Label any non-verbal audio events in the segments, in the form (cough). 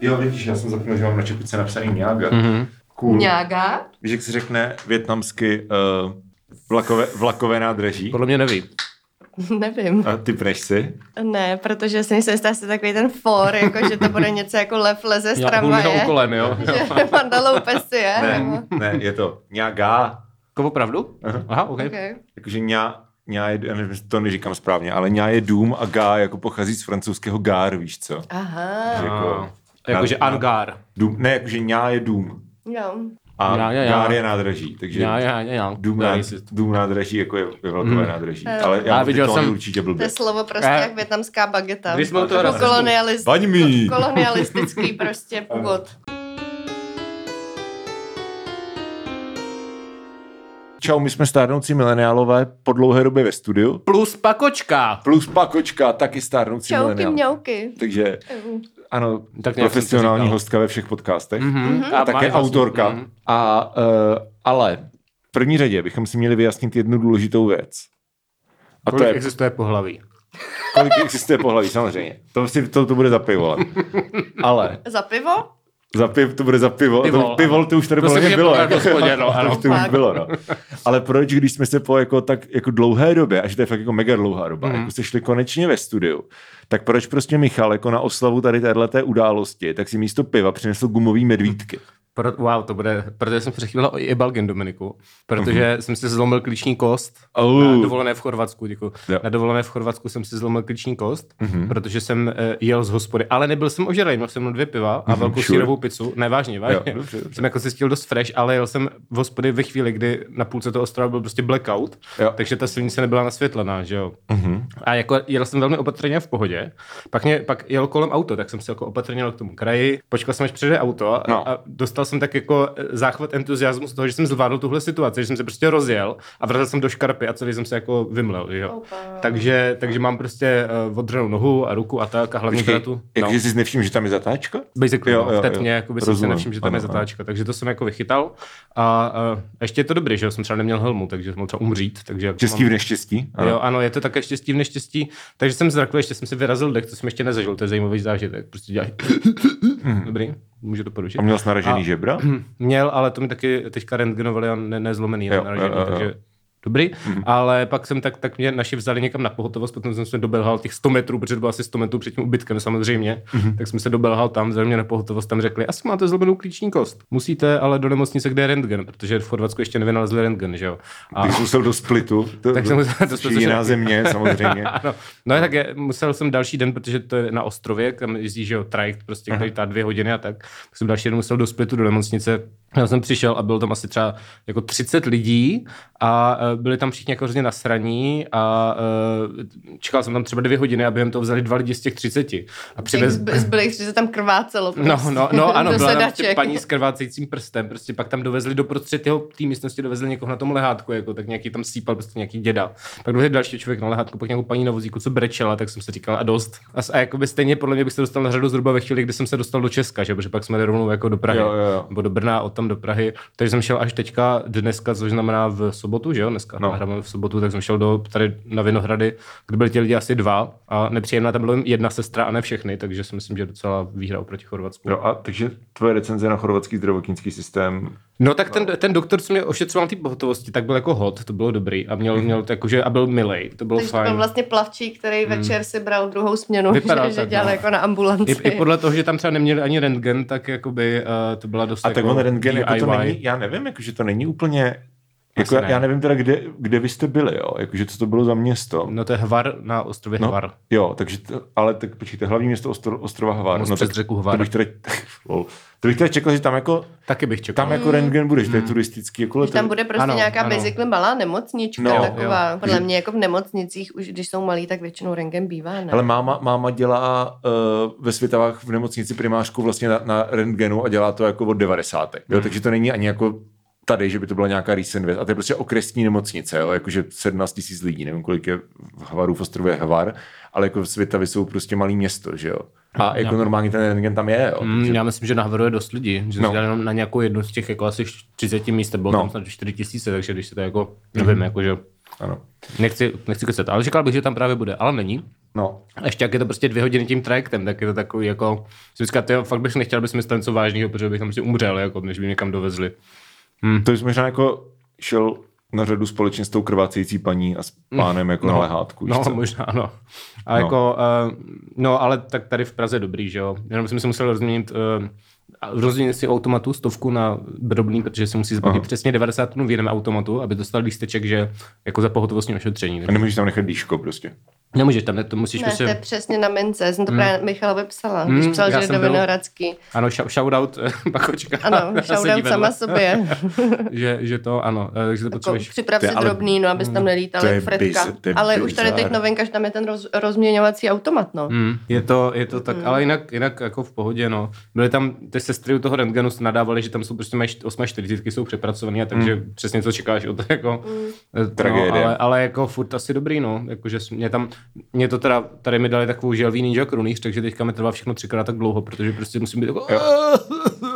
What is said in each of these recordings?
Jo, vidíš, já jsem zapomněl, že mám na čepice napsaný Niaga. Mhm. Cool. Nějaká? Víš, jak se řekne větnamsky uh, vlakové, vlakové nádraží? Podle mě neví. (laughs) Nevím. A ty pneš si? Ne, protože si myslím, že jste takový ten for, jako že to bude něco jako lev leze z Já tramvaje. kolem, jo. (laughs) Že Mandalou pesy je. Ne, ne, je to Niaga. Jako opravdu? Aha, OK. Okay. Jakože ňa, ňa je, já nevím, jestli to neříkám správně, ale ňa je dům a gá jako pochází z francouzského gár, víš co? Aha, Jako, Jakože Angar. Dům, ne, jakože ňa je dům jo. a Já, já, já. gár je nádraží, takže Já, já, já, já. dům, Já dům nádraží jako je, je velkové Mhm. nádraží. Ale Já já viděl jsem... určitě To blbě. je slovo prostě Eh. jak větnamská bageta. Když jsme toho Jako kolonialist, Paň mi! kolonialistický (laughs) prostě původ. Čau, my jsme stárnoucí mileniálové po dlouhé době ve studiu. Plus pakočka. Plus pakočka, taky stárnoucí Čauky, mileniál. mňauky. Takže ano, Tak to profesionální říkal. hostka ve všech podcastech. Mhm. A také máš vlastně- autorka. Mhm. A, uh, ale v první řadě bychom si měli vyjasnit jednu důležitou věc. A to Kolik je, existuje pohlaví? kolik existuje pohlaví, samozřejmě. To, si, to, to bude za pivo. ale- (laughs) Ale Za pivo? Za piv, to bude za pivo. Pivol, to, pivol to už tady To bylo. podat v hospodě, no, (laughs) ano. to, to už bylo, no. Ale proč, když jsme se po jako, tak jako dlouhé době, a že to je fakt jako mega dlouhá doba, mm. jako se šli konečně ve studiu, tak proč prostě Michal jako na oslavu tady téhleté události, tak si místo piva přinesl gumový medvídky. Pro, wow, to bude, protože jsem před chvíli i Balgin Dominiku, protože jsem si zlomil klíční kost Oh. na dovolené v Chorvatsku, děkuji. Jo. Na dovolené v Chorvatsku jsem si zlomil klíční kost, protože jsem uh, jel z hospody, ale nebyl jsem ožralý, měl jsem dvě piva a velkou sure. sírovou pizzu, ne vážně, dobře, dobře. Jsem jako si stil dost fresh, ale jel jsem v hospody ve chvíli, kdy na půlce toho ostrova byl prostě blackout, Jo. takže ta silnice nebyla nasvětlená, že jo. Mhm. A jako jel jsem velmi opatrně v pohodě. Pak, mě, pak jel kolem auto, tak jsem se jako opatrně k tomu kraji, počkal jsem, až přijde auto a, No. a dostal jsem tak jako eh, záchvat entuziasmu z toho, že jsem zvládl tuhle situaci, že jsem se prostě rozjel a vrazil jsem do škarpy a celý jsem se jako vymlel, že jo. Opa. Takže, takže mám prostě uh, odřenou nohu a ruku a tak a hlavně teda tu. No. jakože jsi nevšiml, že tam je zatáčka? Basically, Jo, jo, jo, jo, v jako by jsem si Rozumím. nevšiml, že tam je Ano, ano. zatáčka, takže to jsem jako vychytal. A, a ještě je to dobrý, že jo, jsem třeba neměl helmu, takže jsem mohl třeba umřít. Takže jako Štěstí mám- v neštěstí? Ano. Jo, ano, je to také štěstí v neštěstí. Takže jsem zrakl, ještě jsem si vyrazil dech, to jsem ještě nezažil, to je zajímavý zážitek. Prostě dělají. Dobrý, můžu to porušit. A měl jsi naražený A- žebra? (clears throat) Měl, ale to mi taky teďka rentgenovali a ne, nezlomený, jo, naražený, jo, jo, jo. takže dobrý. Ale pak jsem tak, tak mě naši vzali někam na pohotovost, potom jsem se dobelhal těch 100 metrů, protože to bylo asi 100 metrů před tím ubytkem samozřejmě, tak jsem se dobelhal tam, vzali mě na pohotovost, tam řekli, asi máte zlomenou klíční kost. Musíte ale do nemocnice, kde je rentgen, protože v Chorvatsku ještě nevynalezli rentgen, že jo. A Ty jsi musel do Splitu, to, (laughs) Tak jsem musel do Splitu, jiná země samozřejmě. ano. (laughs) No tak je, musel jsem další den, protože to je na ostrově, kam jezdí, že jo, trajekt, prostě, který tá dvě hodiny a tak. Tak jsem další den musel do Splitu, do nemocnice. Já jsem přišel a bylo tam asi třeba jako 30 lidí a byli tam všichni jako hrozně nasraní a uh, čekal jsem tam třeba dvě hodiny a během toho vzali dva lidi z těch 30. A přivez... Zbylých, že se tam krvácelo. No, prostě. no, no, ano, (laughs) Do byla tam prostě paní s krvácejícím prstem, prostě pak tam dovezli do prostřed jeho té místnosti, dovezli někoho na tom lehátku, jako, tak nějaký tam sípal, prostě nějaký děda. Pak dovezli další člověk na lehátku, pak nějakou paní na vozíku, co brečela, tak jsem si říkal, a dost. A, a jakoby stejně podle mě bych se dostal na řadu zhruba ve chvíli, kdy jsem se dostal do Česka, že? protože pak jsme jeli rovnou jako do Prahy, Jo, jo, jo. nebo do Brna, od tam do Prahy. Takže jsem šel až teďka dneska, což znamená v sobotu, že jo, dneska No. no. hrajeme v sobotu, tak jsem šel do tady na Vinohrady, kde byli ti lidi asi dva a nepříjemná tam byla jen jedna sestra a ne všechny, takže si myslím, že docela výhra oproti Chorvatsku. Jo, a takže tvoje recenze na chorvatský zdravotnický systém. No tak ten, ten doktor, co mě ošetřoval té pohotovosti, tak byl jako hot, to bylo dobrý a měl, měl to jakože, a byl milej, to bylo Takže to fajn. byl vlastně plavčík, který večer si bral druhou směnu, Vypadal (laughs) že, že tak, dělal no. jako na ambulanci. I, I, podle toho, že tam třeba neměli ani rentgen, tak jakoby uh, to byla dost A tak jako on rentgen, jako to není, já nevím, jako, že to není úplně, Jako, ne. já nevím teda, kde, kde vy jste byli, jo, jakože co to bylo za město. No to je Hvar na ostrově No, Hvar. jo, takže, to, ale tak počkejte, hlavní město ostro, ostrova Hvar. Most no, přes tak řeku To Hvar. bych teda, to bych teda (laughs) čekal, že tam jako, Taky bych čekal. tam jako rentgen bude, že to je turistický, jako Že tam bude prostě Ano, nějaká ano. basically malá nemocnička No, taková. jo. Podle mě jako v nemocnicích, už když jsou malí, tak většinou rengen bývá, ne? Ale máma, máma dělá uh, ve Světavách v nemocnici primářku vlastně na, na rentgenu a dělá to jako od 90. Jo, Hmm. takže to není ani jako tady, že by to byla nějaká recent věc. A to je prostě okresní nemocnice, jo, jakože 17 tisíc lidí, nevím, kolik je v Hvaru v ostrově Hvar, ale jako v Světavy jsou prostě malý město, že jo. A jako Já- normálně ten rentgen tam je, jo. Mm, já myslím, že na Hvaru je dost lidí, že No. no. jenom na nějakou jednu z těch jako asi 30 míst, bylo No. tam snad 4 tisíce, takže když se to jako, nevím, jako že Ano. nechci, nechci kecat, ale říkal bych, že tam právě bude, ale není. No. A ještě jak je to prostě dvě hodiny tím trajektem, tak je to takový jako, si říká, tyjo, fakt bych nechtěl, aby jsme stali něco vážného, protože bych tam prostě umřel, jako, než by mě někam dovezli. To jsi možná jako šel na řadu společně s tou krvácející paní a s pánem jako na lehátku. No, co? možná, no. A No. jako, uh, no, ale tak tady v Praze dobrý, že jo. Jenom jsem si musel rozměnit, uh, rozměnit si automatu stovku na drobný, protože si musí zaplatit Aha. přesně 90 tun v jiném automatu, aby dostal lísteček, že jako za pohotovostní ošetření. A nemůžeš tam nechat dýško prostě. Nemůžeš tam, ne, to musíš Ne, to je prostě... přesně na mince. Jsem to právě Michalovi psala, když Mm, psal, já že jsem jde do byl- Vinohradský. Ano, sh- shoutout eh, (laughs) Bakočka. Ano, shoutout sama sobě. (laughs) že, že to, ano, eh, takže to Jako, potřebuješ. připrav si drobný, no, abys tam nelítal jak je Ale už tady teď novinka, že tam je ten roz, rozměňovací automat, no. Hmm, je to, je to tak, Hmm. ale jinak, jinak jako v pohodě, no. Byly tam ty sestry u toho rentgenu se nadávaly, že tam jsou prostě mají 840 jsou přepracované, a takže Hmm. přesně co čekáš od jako, eh, Tragédie. No, ale, ale, jako furt asi dobrý, no. Jako, že mě tam, mě to teda, tady mi dali takovou želví ninja krunýř, takže teďka mi trvá všechno třikrát tak dlouho, protože prostě musím být jako...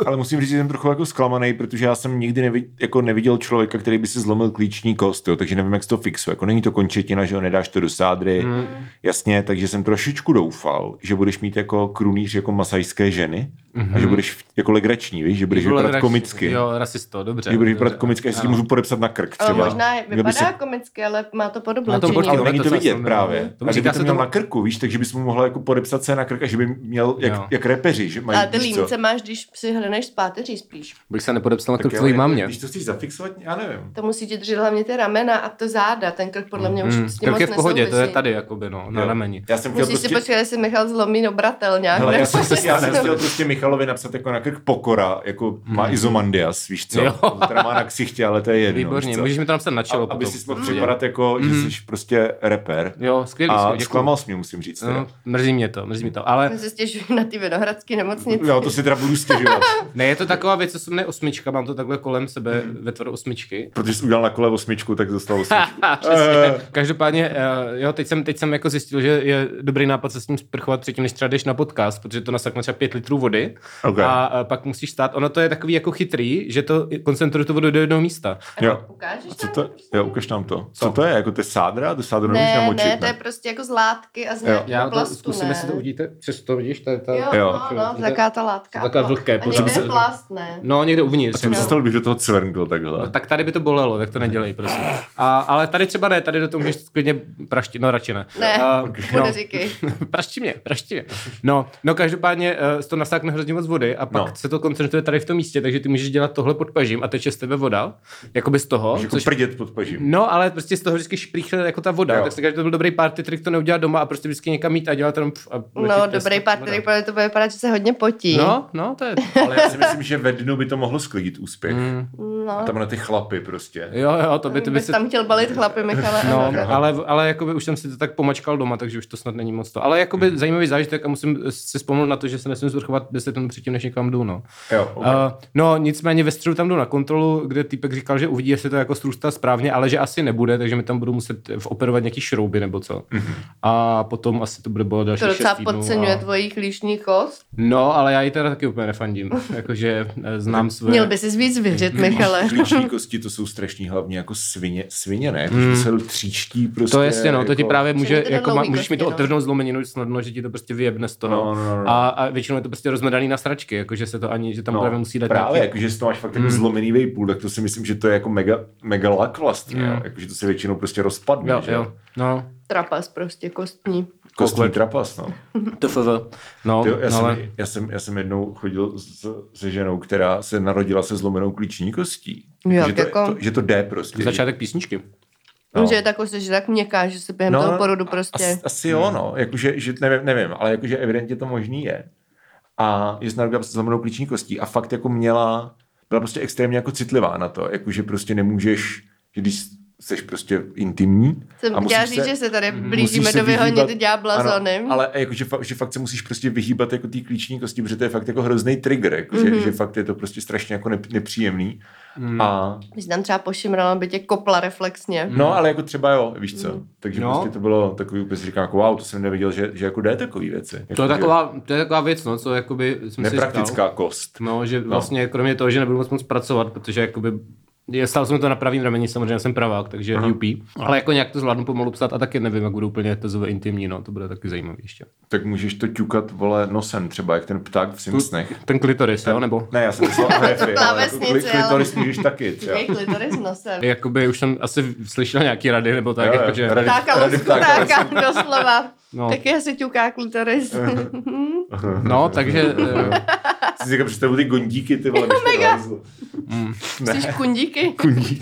Ale musím říct, že jsem trochu jako zklamaný, protože já jsem nikdy nevi, jako neviděl člověka, který by si zlomil klíční kost, jo, takže nevím, jak se to fixuje. Jako není to končetina, že jo, nedáš to do sádry. Hmm. Jasně, takže jsem trošičku doufal, že budeš mít jako krunýř jako masajské ženy a že budeš v- jako legrační, víš, že budeš Vole, vypadat komicky. Jo, rasisto, dobře. Že budeš vypadat komicky, jestli můžu podepsat na krk Ale třeba. možná Kde by vypadá se- komicky, ale má to podobné činění. počkej, ale není to to vidět asi- právě. to A říká kdyby to se měl tomu- na krku, víš, takže bys mu mohla jako podepsat se na krk a že by měl jak, Jo. jak repeři, že mají, Ale ty límce máš, když si hledneš z páteří spíš. Bych se nepodepsal na Tak krk tvojí jako, mámě. Když to chceš zafixovat, já nevím. To musí ti držet hlavně ty ramena a to záda. Ten krk podle mě už Hmm. s tím moc je v pohodě, to je tady, jakoby, no, na rameni. Já jsem chtěl Musíš si prostě... počkat, jestli Michal zlomí obratel nějak. Jsem, já jsem chtěl prostě (laughs) Michalovi napsat jako na krk pokora, jako má izomandias, víš co? Jo. Teda má na ksichtě, ale to je jedno. Výborně, můžeš mi to napsat na A, čelo aby potom. si mohl připadat jako, že jsi prostě reper. Jo, skvělý, A skvělý, děkuju. zklamal jsi mě, musím říct. Teda. No, mrzí mě to, mrzí mě to, ale Já se stěžuji na ty vinohradské nemocnici. Jo, to si teda budu stěžovat. (laughs) ne, je to taková věc, co se jmenuje osmička, mám to takhle kolem sebe ve tvaru osmičky. Protože jsi udělal na kole osmičku, tak dostal osmičku. (laughs) Eh. Každopádně, eh, jo, teď jsem, teď jsem jako zjistil, že je dobrý nápad se s tím sprchovat předtím, než třeba jdeš na podcast, protože to nasákne třeba 5 litrů vody Ok. a eh, pak musíš stát. Ono to je takový jako chytrý, že to koncentruje tu vodu do jednoho místa. Jo. Ukážeš A co tam? to, jo, ukaž nám to. Co to je? Jako to je sádra? To sádro Ne, nemůžeš namočit, ne, to je prostě jako z látky a z Jo. nějakého Já to plastu, zkusím, ne? jestli to uvidíte. Přes to vidíš, to je ta... Jo, Jo. no, no, taká ta látka. Taková No. vlhké, A někde je se- plast, ne? No, někde uvnitř. Co by se jako. stalo, když do toho cvrnkl takhle? No, tak tady by to bolelo, tak to nedělej, prosím. A, ale tady třeba ne, tady do toho můžeš klidně praštit, no radši ne. Ne, A, (laughs) no. (laughs) prašti mě, prašti mě. No, no každopádně uh, to nasákne hrozně moc vody a pak No. se to koncentruje tady v tom místě, takže ty můžeš dělat tohle pod pažím a teče z tebe voda, jakoby z toho. Můžeš jako prdět pod pažím. No, ale prostě z toho vždycky šplíchne jako ta voda, Jo. tak se říká, že to byl dobrý party trik to neudělat doma a prostě vždycky někam jít a dělat pf a No, dobrý voda. podle to bude vypadat, že se hodně potí. No, no, to je... (laughs) Ale já si myslím, že ve dnu by to mohlo sklidit úspěch. Mm, no. Tam na ty chlapy prostě. jo, jo, to by, to by Bys se... tam chtěl balit chlapy, Michale. No, (laughs) ano. ale, ale jakoby už jsem si to tak pomačkal doma, takže už to snad není moc to. Ale jakoby Hmm. zajímavý zážitek a musím si vzpomenout na to, že se nesmím zvrchovat 10 minut předtím, než někam jdu. No. Jo, okay. Uh, no, nicméně ve středu tam jdu na kontrolu, kde týpek říkal, že uvidí, jestli to jako strůstá správně, ale že asi nebude, takže mi tam budu muset operovat nějaký šrouby nebo co. Mhm. A potom asi to bude bolet další To docela podceňuje a... tvojí klíšní kost. No, ale já ji teda taky úplně nefandím. (laughs) Jakože eh, znám své... Měl by si víc věřit, Michale. (laughs) Klíční kosti to jsou strašní hlavně jako svině, svině ne? Mm. To se tříští prostě. To je jasně, no, to ti jako- právě může, jako má, můžeš mi to no. otevřenou zlomeninu snadno, že ti to prostě vyjebne z toho. No, no, no, no. A, a většinou je to prostě rozmedaný na sračky, jakože se to ani, že tam No, právě musí dát právě, nějaký... jakože to máš fakt jako zlomený vejpůl, tak to si myslím, že to je jako mega, mega lak vlastně, Mm. jakože to se většinou prostě rozpadne, Jo, že jo, no, Trapas prostě, kostní. Kostní trapas, no. to. No, Jo, já, no, jsem, ale... já, jsem, já jsem jednou chodil s, se ženou, která se narodila se zlomenou klíční kostí. Jo, že, to, jako- to, že to jde prostě. Začátek písničky. No. No. Že je tak, že tak měkká, že se během No, toho porodu prostě... Asi, asi jo, no. Jakože, že nevím, nevím, ale jakože evidentně to možný je. A že se narodila se zlomenou klíční kostí. A fakt jako měla, byla prostě extrémně jako citlivá na to, jakože prostě nemůžeš, že když jsi prostě intimní Jsem a chtěla musíš říct, se, že se tady musíš blížíme se do vyhonit ďábla ano, zóny. Ale jakože fakt, že fakt se musíš prostě vyhýbat jako té klíční kosti, protože to je fakt jako hrozný trigger, jako, Mhm. že, že, fakt je to prostě strašně jako nep- nepříjemný. Mm. A Když tam třeba pošimrala, aby tě kopla reflexně. No, ale jako třeba jo, víš co. Takže No. no. prostě to bylo takový, úplně si říkám, jako wow, to jsem nevěděl, že, že jako jde takový věci. Jako, To je, že taková, to je taková věc, no, co jakoby jsem si Nepraktická říkal. kost. No, že vlastně kromě toho, že nebudu moc moc pracovat, protože jakoby Je, stál jsem to na pravým rameni, samozřejmě jsem pravák, takže uh-huh. UP. Ale jako nějak to zvládnu pomalu psát a taky nevím, jak budu úplně tezové intimní, no, to bude taky zajímavé ještě. Tak můžeš to ťukat, vole, nosem třeba, jak ten pták v Simpsonech. Ten klitoris, jo, nebo? Ne, já jsem myslel (laughs) ale jako klávesnice, kli- klitoris ale- můžeš taky třeba. Klitoris nosem. Jakoby už jsem asi slyšel nějaký rady, nebo tak, Jo, jo, jakože... rady. Ptáka Rady ptáka. ptáka, doslova. No. Taky asi ťuká klitoris. No, takže... eh, (laughs) Jsi si představu ty gondíky, ty vole, (laughs) Oh mega. Myslíš (laughs) kundíky?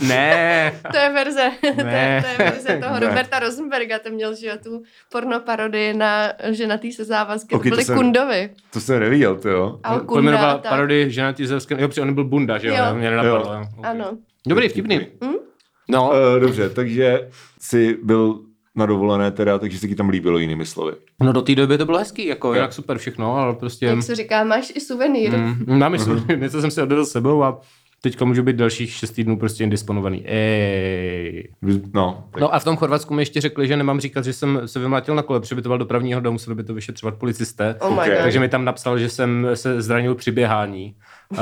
ne, To je verze, to, je, Ne. to je verze toho Ne. Roberta Rosenberga, ten měl, že jo, tu porno parodii na ženatý se závazky, Ok, to to byly jsem- kundovi. To jsem neviděl, ty jo. A kunda, pojmenovala tak. parodii ženatý Zelském, jo, protože on byl bunda, že jo, Jo. mě nenapadlo. Jo. jo. ok. Ano. Dobrý, vtipný. Hm? No, Uh, dobře, takže jsi byl na dovolené teda, takže se ti tam líbilo jinými slovy. no do té doby to bylo hezký, jako Jo. jinak super všechno, ale prostě... Jak se říká, máš i suvenýr. Mm, mám uh (laughs) něco jsem si odvedl s sebou a teďka můžu být dalších šest týdnů prostě indisponovaný. Ej. No, tak No a v tom Chorvatsku mi ještě řekli, že nemám říkat, že jsem se vymlátil na kole, protože by to byl dopravního domu, museli by to vyšetřovat policisté. Oh my Ok. god. Takže mi tam napsal, že jsem se zranil při běhání. Uh,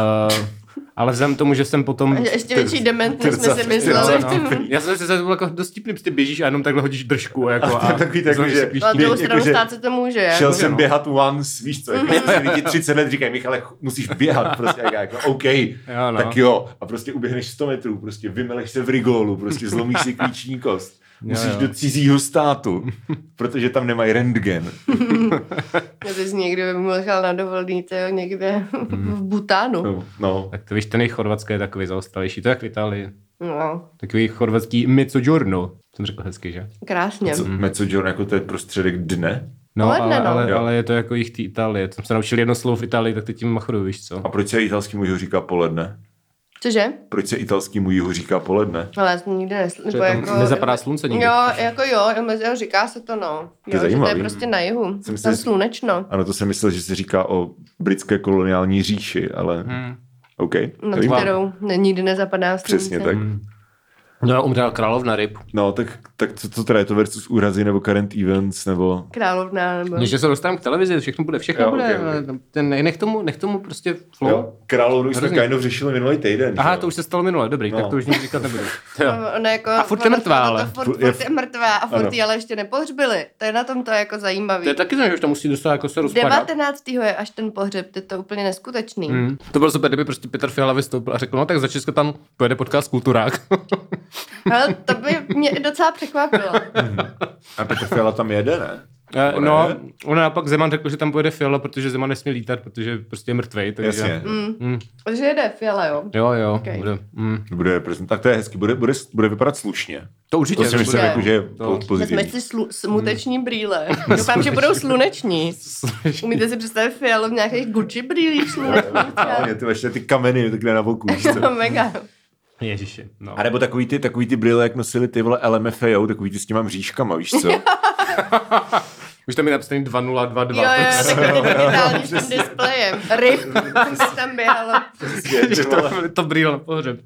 ale vzhledem k tomu, že jsem potom... A ještě větší dement, než jsme si mysleli. No, já jsem si to bylo jako dost tipný, prostě běžíš a jenom takhle hodíš držku. Jako, A to je takový tak, že- Na druhou Jako, stranu že- stát se to může. Jako. Šel jsem no. běhat once, víš co, jako si lidi 30 let říkají, Michale, musíš běhat, prostě, a já jako, OK, Jo, no. tak jo, a prostě uběhneš 100 metrů, prostě vymeleš se v rigolu, prostě zlomíš si klíční kost, musíš jo. do cizího státu, (laughs) protože tam nemají rentgen. (laughs) Já bys někdy mohl na dovolený, to jo, někde v Butánu. No, no. Tak to víš, ten jejich chorvatský je takový zaostalejší, to je jak v Itálii. No, Takový chorvatský mezzogiorno, jsem řekl hezky, že? krásně. Co, Mezzogiorno jako to je prostředek dne? No, Poledne, ale, no. ale, Jo. ale, je to jako jich té Itálie. Jsem se naučil jedno slovo v Itálii, tak teď tím machruju, víš co? A proč se italskýmu jihu říká poledne? Cože? Proč se italskýmu jihu říká poledne? Ale já nikdy neslyšel. Že tam nezapadá slunce nikdy. Jo, jako jo, jo, říká se to no. je Jo, že to je zajímavý. prostě na jihu. Jsem Tam si- slunečno. Ano, to jsem myslel, že se říká o britské koloniální říši, ale Hmm. OK. Zajímavé. kterou ne, nikdy nezapadá slunce. Přesně tak. No, umřela královna ryb. No, tak, tak co, co teda je to versus úrazy nebo current events nebo... Královna nebo... Než se dostaneme k televizi, všechno bude, všechno Jo, bude. ok, ale Ten, nech, tomu, nech tomu prostě flow. Jo, královnu jsme kind of řešili minulý týden. Aha, že to jo? už se stalo minule, dobrý, No. tak to už nic říkat nebudu. (laughs) Jo. No, Ona jako, A furt je mrtvá, ale. To furt, Furt furt, je- je mrtvá a furt ji ale ještě nepohřbili. To je na tom to jako zajímavý. To je taky znamená, že už tam musí dostat jako se rozpadat. 19. je až ten pohřeb, to je to úplně neskutečný. Hmm. To bylo super, kdyby prostě Petr Fiala vystoupil a řekl, no tak za Česko tam pojede podcast Kulturák. (laughs) Ale to by mě i docela překvapilo. A Petr Fiala tam jede, ne? Eh, Ona no, je? ona naopak Zeman řekl, že tam pojede Fiala, protože Zeman nesmí lítat, protože prostě je mrtvej. Takže... Jasně. Mm. Mm. Že jede Fiala, jo. Jo, jo, Ok. bude. Mm. Bude reprezent... Tak to je hezky, bude, bude, bude vypadat slušně. To určitě. To si myslím, jako, že je To- po- pozitivní. Vezmeš si slu- smuteční brýle. (laughs) Doufám, že budou sluneční. Umíte si představit Fialu v nějakých Gucci brýlích (laughs) slunečních? Hlavně ty, ještě ty kameny takhle na boku. No, (laughs) mega. Ježiši, no. A nebo takový ty, takový ty brýle, jak nosili ty vole LMFAO, takový ty s těma mřížkama, víš co? (laughs) Už tam je napsaný 2022. Jo, jo, prostě. takový digitální s tím displejem. Ryb, jsem tam běhalo. Že to, to brýle na pohřeb.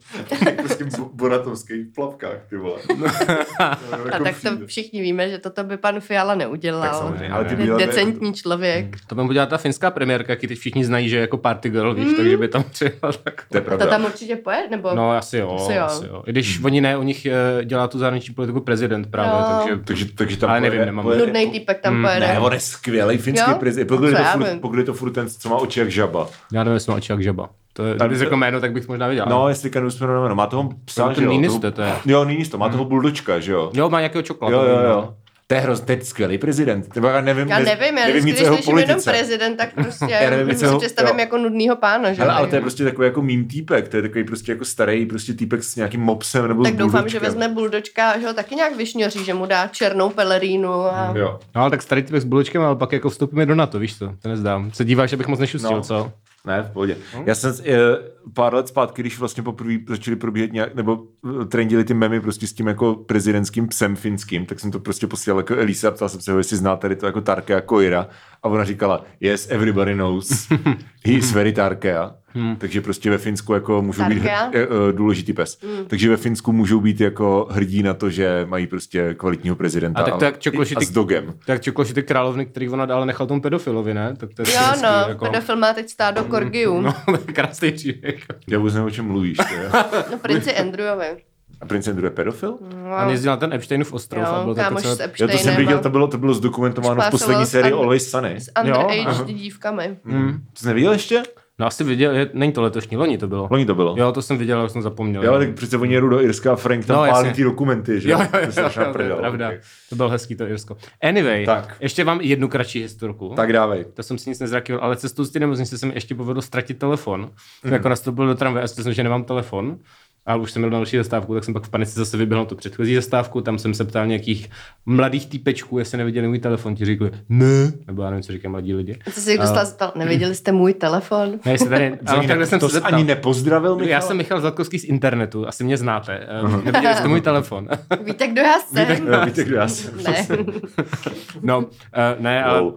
prostě v (laughs) bonatovských plavkách, ty vole. (laughs) A tak to všichni víme, že toto by pan Fiala neudělal. Tak samozřejmě, ale ty brýle- decentní člověk. To by udělala ta finská premiérka, jaký teď všichni znají, že je jako party girl, víš, takže by tam třeba tak... To je To tam určitě pojede, nebo... No, asi jo, Asi jo. asi jo. I když oni ne, u nich eh, dělá tu zahraniční politiku prezident právě, Jo. takže... Takže, takže tam Ale nevím, nemám- Nudnej týpek tam Mm, pojede. Ne, on je skvělý finský Jo? prezident. Pokud je, to furt, pokud je to furt ten, co má oči jak žaba. Já nevím, jestli má oči jak žaba. To je, kdybys řekl jméno, tak bych možná viděl. No, jestli kanu jsme jméno. Má toho psa, To že jo? Niinistö, Toho- to je. Jo, Niinistö, má toho buldočka, že jo? Jo, má nějakého čokoládu. Jo, jo, jo. To je hrozně, je skvělý prezident. Nebo já nevím, Já ne- nevím, já nevím když jeho slyším jenom prezident, tak prostě (laughs) Já nevím si jeho- představím jo. jako nudnýho pána, že? Hele, ale to je prostě takový jako mým týpek, to je takový prostě jako starý prostě týpek s nějakým mopsem nebo Tak s doufám, že buldočkem. vezme buldočka, že ho taky nějak vyšňoří, že mu dá černou pelerínu a... Jo. No, ale tak starý typek s bulečkem, ale pak jako vstoupíme do NATO, víš co? To nezdám. Se díváš, abych moc nešustil, No. no. co? Ne, v pohodě. Já jsem e, pár let zpátky, když vlastně poprvé začali probíhat nějak, nebo eh, trendili ty memy prostě s tím jako prezidentským psem finským, tak jsem to prostě posílal jako Elisa a ptal jsem se ho, jestli zná tady to jako Tarkea Koira a ona říkala, yes, everybody knows, (laughs) he is very Tarkea. Hmm. Takže prostě ve Finsku jako můžou být Tarka. hr, e, důležitý pes. Hmm. Takže ve Finsku můžou být jako hrdí na to, že mají prostě kvalitního prezidenta A tak to jak čokoliv, a ty- s dogem. Tak čeklo, ty královny, který ona dále nechal tomu pedofilovi, ne? Tak to je Jo, hezký, no, jako... pedofil má teď stádo korgiů. No, (laughs) to je krásný příběh. Já vůbec nevím, o čem mluvíš. To je. (laughs) No, princi Andrewovi. A prince Andrew je pedofil? On jezdil na ten Epsteinův ostrov a Jo, bylo to kámoš celé... s Já to jsem viděl, a to bylo, to bylo zdokumentováno v poslední sérii Always Sunny. S underage dívkami. Hmm. To jsi neviděl ještě? No asi viděl, je, není to letošní, loni to bylo. Loni to bylo. Jo, to jsem viděl, ale jsem zapomněl. Jo, tak přece oni jedou do Irska a Frank tam No, pálí ty dokumenty, že? Jo, jo, To je jo, jo, to je pravda. ok. To byl hezký to Irsko. Anyway, Tak. ještě mám jednu kratší historku. Tak dávej. To jsem si nic nezratil, ale cestou z té nemocnice se mi ještě povedlo ztratit telefon. Mm. Jako nastoupil do tramvaje a zjistil jsem, že nemám telefon. A už jsem měl další zastávku, tak jsem pak v panice zase vyběhl na tu předchozí zastávku. Tam jsem se ptal nějakých mladých týpečků, jestli neviděli můj telefon. Ti řekli, ne. Nebo já nevím, co říkají mladí lidi. Co se někdo stál zeptal, neviděli jste můj telefon? Ne, jestli tady, (laughs) ale Ani takhle ne, jsem to se jsi zeptal. ani nepozdravil, Michal? Já jsem Michal Zlatkovský z internetu, asi mě znáte. Uh, neviděli jste můj telefon. Víte, kdo já jsem? No, víte, kdo já jsem. Ne. (laughs) No, uh, ne, ale Wow.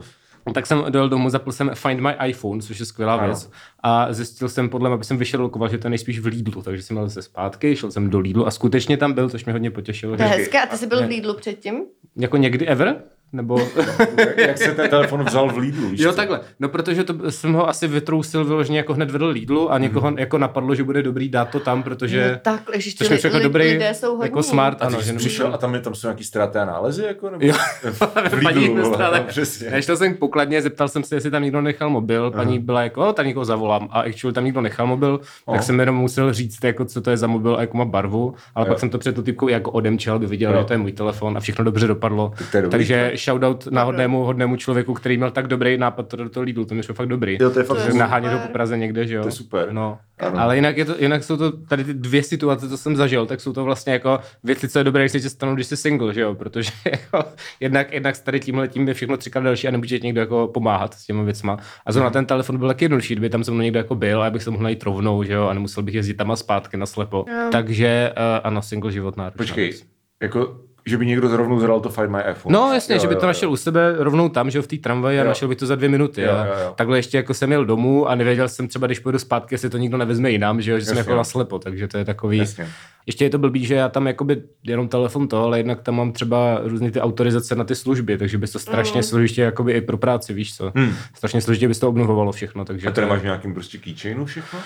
Tak jsem dojel domů, zapl jsem Find My iPhone, což je skvělá Ano. věc. A zjistil jsem, podle mě, aby jsem vyšelokoval, že to je nejspíš v Lidlu. Takže jsem jel se zpátky, šel jsem do Lidlu a skutečně tam byl, což mě hodně potěšilo. To je hezké. A ty jsi byl v Lidlu předtím? Jako někdy ever? Nebo... (laughs) Jak- se ten telefon vzal v Lidlu, víš Jo, co? takhle. No, protože to jsem ho asi vytrousil vyloženě jako hned vedl Lidlu a někoho Mhm. jako napadlo, že bude dobrý dát to tam, protože... No takhle, ježiš, ty Což li- všechno li- dobrý, lidé jsou hodní. jako smart, A ano. že přišel a tam, je, tam jsou nějaký ztráty a nálezy, jako? Nebo? Jo. v (laughs) paní Lidlu, no, přesně. Já šel jsem k pokladně, zeptal jsem se, jestli tam někdo nechal mobil. Paní byla jako, o, tak někoho zavolám. A actually tam někdo nechal mobil, tak jsem jenom musel říct, jako, co to je za mobil a jakou má barvu. Ale Jo. pak jsem to před tu typkou jako odemčel, aby viděl, Jo. že to je můj telefon a všechno dobře dopadlo. Takže shoutout náhodnému hodnému člověku, který měl tak dobrý nápad to do toho Lidlu, to mi šlo fakt dobrý. Jo, to je fakt To je. Nahánět ho po Praze někde, že jo? To je super. No. Ano. Ale jinak, je to, jinak jsou to tady ty dvě situace, co jsem zažil, tak jsou to vlastně jako věci, co je dobré, když se ti stanou, když jsi single, že jo? Protože (laughs) jako, jednak, jednak s tady tímhle tím je všechno třikrát další a nemůže ti někdo jako pomáhat s těmi věcma. A zrovna ten telefon byl taky jednodušší, kdyby tam se mnou někdo jako byl, a bych se mohl najít rovnou, že jo? A nemusel bych jezdit tam a zpátky na slepo. Jo. Takže uh, ano, single život náročný. Počkej, jako, že by někdo zrovna zhrál to Find My iPhone. No jasně, Jo, že by jo, to jo. našel u sebe rovnou tam, že jo, v té tramvaji a Jo. našel by to za dvě minuty. Jo, jo, jo. Takhle ještě jako jsem jel domů a nevěděl jsem třeba, když pojedu zpátky, jestli to nikdo nevezme jinam, že jo, že jsem Jasně. jako naslepo, takže to je takový. Jasně. Ještě je to blbý, že já tam jakoby jenom telefon to, ale jednak tam mám třeba různé ty autorizace na ty služby, takže by to strašně Mm. složitě jakoby i pro práci, víš co. Hmm. Strašně složitě by to obnovovalo všechno, takže A to nemáš v nějakým prostě keychainu všechno?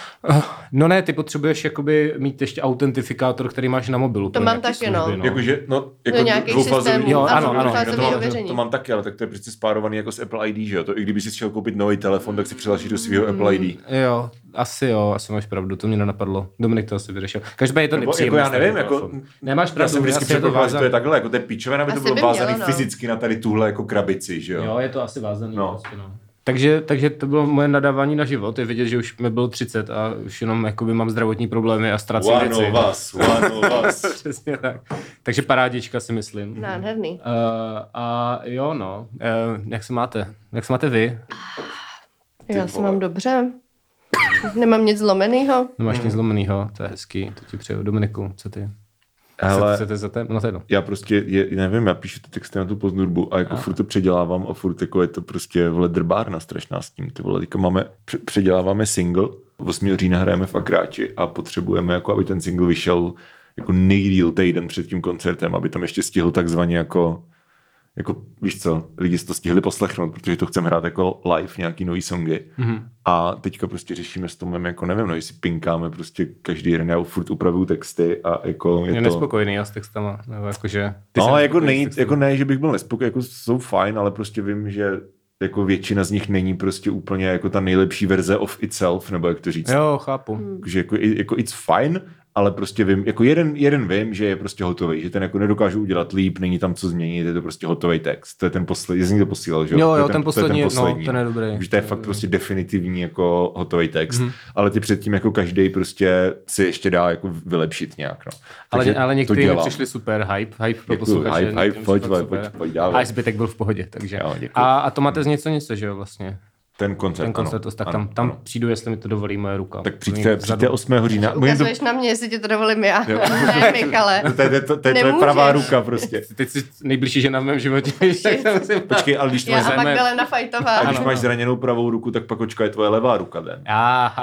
No ne, ty potřebuješ jakoby mít ještě autentifikátor, který máš na mobilu. pro mám nějaký taky, no. služby, Jakože, no, jako nějakých dvoufázový- systémů. Jo, ano, ano, ano. To, mám, to mám taky, ale tak to je přece spárovaný jako s Apple ID, že jo? To i kdyby si chtěl koupit nový telefon, tak si přihlášíš do svého Mm. Apple ID. Jo, asi jo, asi máš pravdu, to mě nenapadlo. Dominik to asi vyřešil. Každopádně je to Nebo, nepříjemné. jako já nevím, jako. Nemáš já pravdu, jsem vždycky předpokládal, že to je takhle, jako to je pičovina, aby to bylo by vázaný mělo, no. fyzicky na tady tuhle jako krabici, že jo? Jo, je to asi vázaný. No. Prostě, no. Takže, takže to bylo moje nadávání na život. Je vidět, že už mi bylo 30 a už jenom jakoby mám zdravotní problémy a ztrácím One věci. of us, one of us. (laughs) Přesně tak. Takže parádička si myslím. Nádherný. Uh, a jo, no. Uh, jak se máte? Jak se máte vy? Já se mám dobře. Nemám nic zlomenýho. Nemáš nic zlomenýho? To je hezký. To ti přeju. Dominiku, co ty? Ale Chcete za té? No jedno. já prostě, je, nevím, já píšu ty texty na tu poznurbu a jako furt to předělávám a furt jako je to prostě vole drbárna strašná s tím. Ty vole, teďka máme, pře- předěláváme single, 8. října hrajeme v Akráči a potřebujeme, jako aby ten single vyšel jako nejdíl týden před tím koncertem, aby tam ještě stihl takzvaně jako jako víš co, lidi si to stihli poslechnout, protože to chceme hrát jako live, nějaký nový songy. Mm-hmm. A teďka prostě řešíme s Tomem, jako nevím, no, jestli pinkáme prostě každý den, já furt upravuju texty a jako je Je to... nespokojený já s textama. Nebo jakože, ty no, jako, nej, jako ne, že bych byl nespokojený, jako jsou fajn, ale prostě vím, že jako většina z nich není prostě úplně jako ta nejlepší verze of itself, nebo jak to říct. Jo, chápu. Že jako, jako it's fine, ale prostě vím, jako jeden, jeden vím, že je prostě hotový, že ten jako nedokážu udělat líp, není tam co změnit, je to prostě hotový text. To je ten poslední, jsi to posílal, že Jo, jo, ten poslední, to je ten no, poslední. ten je dobrý. Že to je fakt prostě definitivní jako hotový text, Mhm. mm. ale ty předtím jako každý prostě si ještě dá jako vylepšit nějak, no. Ale, Takže ale někteří mi přišli super, hype, hype pro posluchače. hype, hype, pojď, pojď, pojď, dávej. A zbytek byl v pohodě, takže. Jo, děkuju. a, a to máte z něco něco, že jo, vlastně. Ten koncert, ten koncert, ano, tak ano, tam, tam ano. přijdu, jestli mi to dovolí moje ruka. Tak přijďte, přijďte 8. října. Můžeme to, Ukazuješ na mě, jestli ti to dovolím já. Jo. (laughs) ne, Michale. to, to, to, to, to je tvoje pravá ruka prostě. Teď si nejbližší žena v mém životě, Počkej, ale když Já máš, a zajme- Magdalena Fajtová. a když máš zraněnou pravou ruku, tak pak očka je tvoje levá ruka, den. Aha,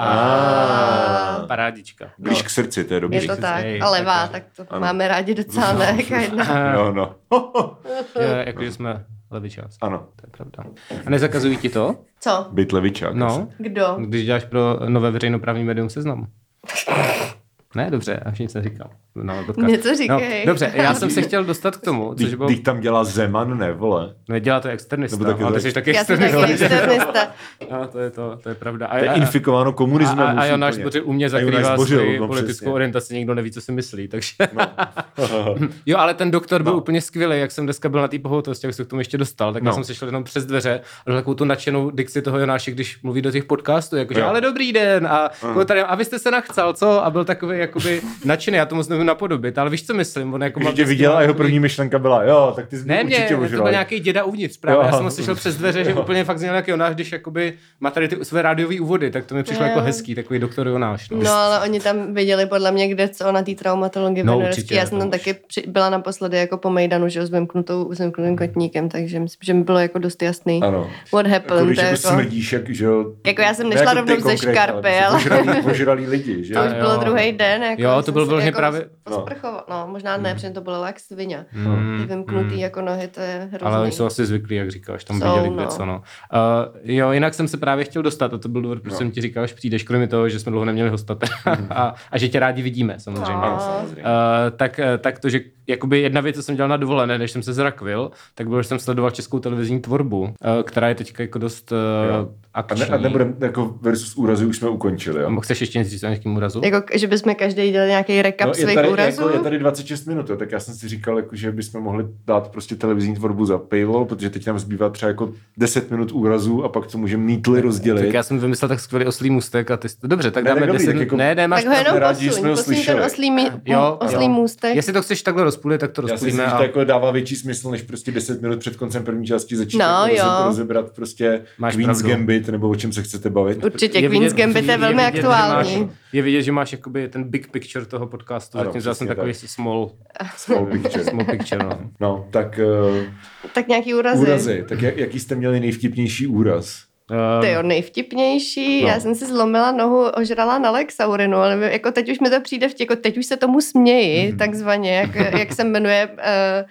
Ah. parádička. Blíž k srdci, to je dobrý. Je to tak. A levá, tak to máme rádi docela, ne? Jaká jedna. (laughs) No, no. (laughs) Je, Jakože jsme levičáci. ano, To je pravda. A nezakazují ti to? Co? být levičák. asi. No, Kdo? když děláš pro nové veřejnoprávní médium seznam. (laughs) Ne, dobře, až nic neříkal. No. Něco říkej. No, dobře, já jsem se (laughs) chtěl dostat k tomu, což bylo... když tam dělá Zeman, ne, vole. Nedělá to externista, Nebo taky ale ty tak. jsi taky Já jsem taky externista. externista. (laughs) No, to je to, to je pravda. A, To je a- infikováno a, komunismem. a, a už Jonáš. Zbořil u mě A zakrývá svoji no, politickou přesně. orientaci, nikdo neví, co si myslí, takže... No. (laughs) Jo, ale ten doktor byl No. úplně skvělý, jak jsem dneska byl na té pohotovosti, jak se k tomu ještě dostal, tak No. já jsem se šel jenom přes dveře a takovou tu nadšenou dikci toho Jonáše, když mluví do těch podcastů, jakože ale dobrý den a, tady, a vy jste se nachcal, co? A byl takový jakoby nadšený, já to moc nevím napodobit, ale víš, co myslím? On jako Když má tě vždycky viděl a jeho první myšlenka byla, jo, tak ty jsi ne, mě, určitě to byl nějaký děda uvnitř právě. Jo. Já jsem ho slyšel přes dveře, že Jo. (laughs) úplně fakt zněl jak Jonáš, když jakoby má tady ty své rádiové úvody, tak to mi přišlo Jo. jako hezký, takový doktor Jonáš. No. No, ale oni tam viděli podle mě, kde co na té traumatologii No, no, určitě, Já jsem to tam už. taky při, byla naposledy jako po Mejdanu, že jo, s vymknutou, s vymknutým kotníkem, takže myslím, že mi bylo jako dost jasný. Ano. What Jako, happened. když to jako jako, smrdíš, jak, že jo. Jako já jsem ne nešla jako rovnou ze škarpy, ale... prostě požralí lidi, že to už bylo druhý den. Jako, Jo, to byl vyloženě jako právě- No. No, možná ne, protože to bylo jak svině. Mm, Ty vymknutý mm. jako nohy, to je hrozný. Ale oni jsou asi zvyklí, jak říkáš, tam Jsou, viděli kde no. co, no. Uh, jo, jinak jsem se právě chtěl dostat, a to byl důvod, proč No. jsem ti říkal, že přijdeš, kromě toho, že jsme dlouho neměli hosta (laughs) a, a, že tě rádi vidíme, samozřejmě. No. Samozřejmě. Uh, tak, eh, tak to, že jakoby jedna věc, co jsem dělal na dovolené, než jsem se zrakvil, tak bylo, že jsem sledoval českou televizní tvorbu, uh, která je teďka jako dost uh, Jo. A, akční. ne, a nebudem, jako versus úrazy už jsme ukončili, jo? Chceš ještě něco říct o nějakým úrazu? Jako, že bychom každý dělali nějaký recap No, svých tady, úrazů. jako, je tady 26 minut, jo, tak já jsem si říkal, jako, že bychom mohli dát prostě televizní tvorbu za paywall, protože teď nám zbývá třeba jako 10 minut úrazů a pak to můžeme nítli rozdělit. Tak já jsem vymyslel tak skvělý oslý můstek a ty... Dobře, tak Ne, dáme tak dobrý, 10 tak jako- Ne, ne, máš Tak ho jenom rádi, posuň, jsme ho posuň ten slyšeli. oslý, mí, Jo, oslý jo. můstek. Jestli to chceš takhle rozpůlit, tak to Já si rozpůlíme. myslím, že a... to jako dává větší smysl, než prostě 10 minut před koncem první části začít No, jako rozebrat prostě Máš Queen's pravdu. Gambit, nebo o čem se chcete bavit. Určitě, Queen's Gambit je velmi aktuální. Je vidět, že máš jakoby ten big picture toho podcastu, Ano, zatímco já jsem takový tak. small, Small picture. (laughs) small picture. No. No, tak uh, Tak nějaký úrazy. úrazy. Tak jak, jaký jste měli nejvtipnější úraz? Uh, Ty jo, nejvtipnější. No. Já jsem si zlomila nohu, ožrala na Lexaurinu, ale jako teď už mi to přijde vtip, jako teď už se tomu směji, Mhm. takzvaně, jak, jak se jmenuje uh,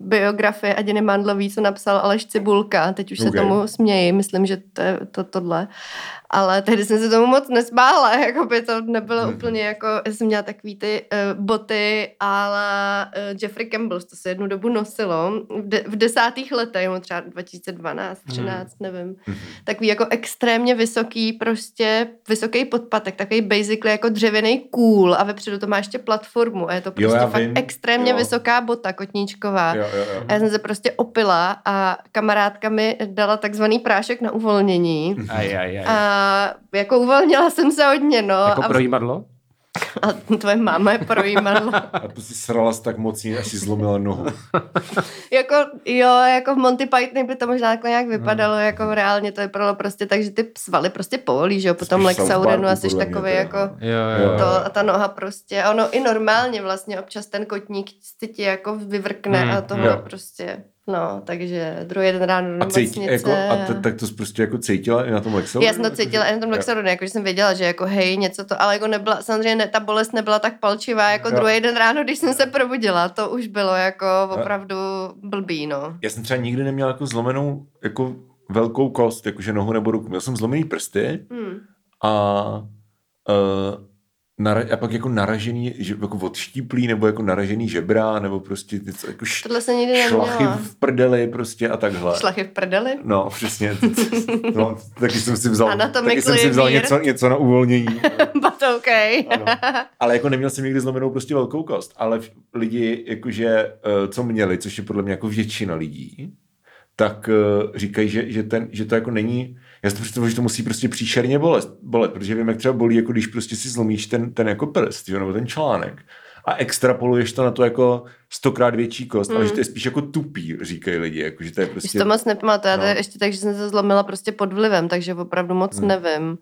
biografie Adiny Mandlový, co napsal Aleš Cibulka. Teď už se Okay. tomu směji, myslím, že to je to, tohle. Ale tehdy jsem se tomu moc nesmála, (laughs) jako by to nebylo Mhm. úplně jako, já jsem měla takový ty uh, boty, ale uh, Jeffrey Campbell, to se jednu dobu nosilo, v, de- v desátých letech, třeba 2012, 13, nevím, Mhm. takový jako extrémně vysoký, prostě vysoký podpatek, takový basically jako dřevěný kůl a vepředu to má ještě platformu a je to Jo, prostě já fakt vím. extrémně Jo. vysoká bota kotníčková. Jo, jo, jo. A já jsem se prostě opila a kamarádka mi dala takzvaný prášek na uvolnění. aj, aj, aj. A jako uvolnila jsem se hodně, no. jako a, projímadlo? A tvoje máma je projímadlo. A prostě srala jsi tak mocně, až si zlomila nohu. jako, jo, jako v Monty Python by to možná takhle nějak vypadalo, Hmm. jako reálně to vypadalo prostě tak, že ty svaly prostě povolí, že jo, potom Lex Saurenu a jsi takový jako... no. Jo, Jo. jo. To, a ta noha prostě, a ono i normálně vlastně občas ten kotník si ti jako vyvrkne Hmm, a toho jo. prostě, no, takže druhý den ráno do A, nemocnice. jako, a t- tak to prostě jako cítila i na tom Lexoru? Já jsem to cítila i na tom. Lexaronu, jako, že jsem věděla, že jako hej, něco to, ale jako nebyla, samozřejmě ne, ta bolest nebyla tak palčivá, jako Jo. druhý den ráno, když jsem se probudila, to už bylo jako opravdu blbý, no. Já jsem třeba nikdy neměl jako zlomenou jako velkou kost, jakože nohu nebo ruku. Měl jsem zlomený prsty Hmm. a, uh, nara- a pak jako naražený, že, jako odštíplý, nebo jako naražený žebra, nebo prostě něco, jako š- Tohle jsem nikdy šlachy neměla. v prdeli prostě a takhle. Šlachy v prdeli? No, přesně. No, taky jsem si vzal, taky jsem si vzal něco, něco na uvolnění. (laughs) But OK. Ano. Ale jako neměl jsem nikdy zlomenou prostě velkou kost, ale lidi, jakože, eh, co měli, což je podle mě jako většina lidí, tak eh, říkají, že, že, ten, že to jako není, já si to představuji, že to musí prostě příšerně bolet, bolet, protože vím, jak třeba bolí, jako když prostě si zlomíš ten, ten jako prst, jo, nebo ten článek. a extrapoluješ to na to jako stokrát větší kost, Hmm. ale že to je spíš jako tupý, říkají lidi, jako, že to je Prostě... prostě... to moc nepamatuju, já to No. je ještě tak, že jsem se zlomila prostě pod vlivem, takže opravdu moc Hmm. nevím.